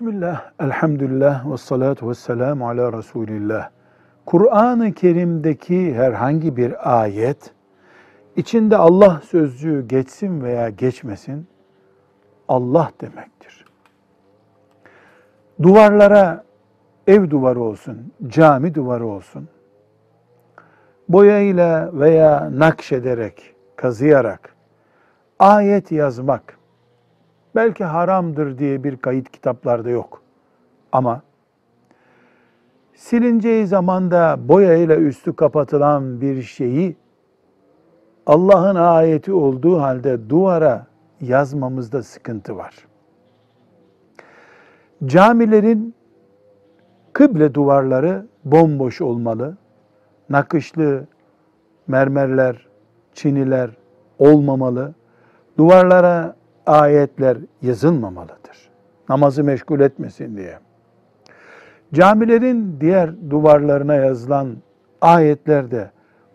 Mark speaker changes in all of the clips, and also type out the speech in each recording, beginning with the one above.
Speaker 1: Bismillah, elhamdülillah ve salatu ve selamu ala Resulillah. Kur'an-ı Kerim'deki herhangi bir ayet, içinde Allah sözcüğü geçsin veya geçmesin, Allah demektir. Duvarlara ev duvarı olsun, cami duvarı olsun, boyayla veya nakşederek, kazıyarak ayet yazmak, belki haramdır diye bir kayıt kitaplarda yok. Ama silineceği zamanda boyayla üstü kapatılan bir şeyi Allah'ın ayeti olduğu halde duvara yazmamızda sıkıntı var. Camilerin kıble duvarları bomboş olmalı. Nakışlı mermerler, çiniler olmamalı. Duvarlara ayetler yazılmamalıdır. Namazı meşgul etmesin diye. Camilerin diğer duvarlarına yazılan ayetler de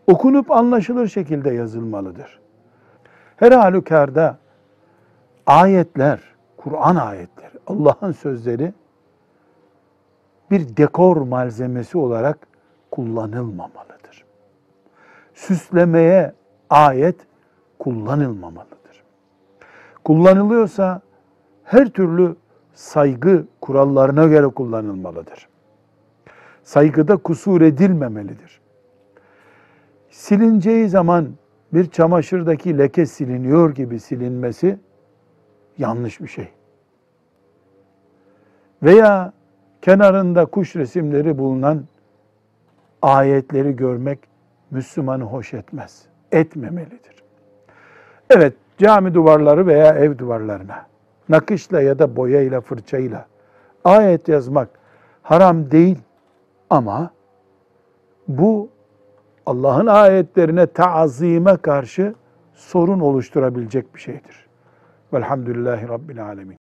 Speaker 1: okunup anlaşılır şekilde yazılmalıdır. Her halükarda ayetler, Kur'an ayetleri, Allah'ın sözleri bir dekor malzemesi olarak kullanılmamalıdır. Süslemeye ayet kullanılmamalıdır kullanılıyorsa her türlü saygı kurallarına göre kullanılmalıdır. Saygıda kusur edilmemelidir. Silineceği zaman bir çamaşırdaki leke siliniyor gibi silinmesi yanlış bir şey. Veya kenarında kuş resimleri bulunan ayetleri görmek Müslümanı hoş etmez. Etmemelidir. Evet, cami duvarları veya ev duvarlarına nakışla ya da boyayla, fırçayla ayet yazmak haram değil ama bu Allah'ın ayetlerine taazime karşı sorun oluşturabilecek bir şeydir. Velhamdülillahi Rabbil Alemin.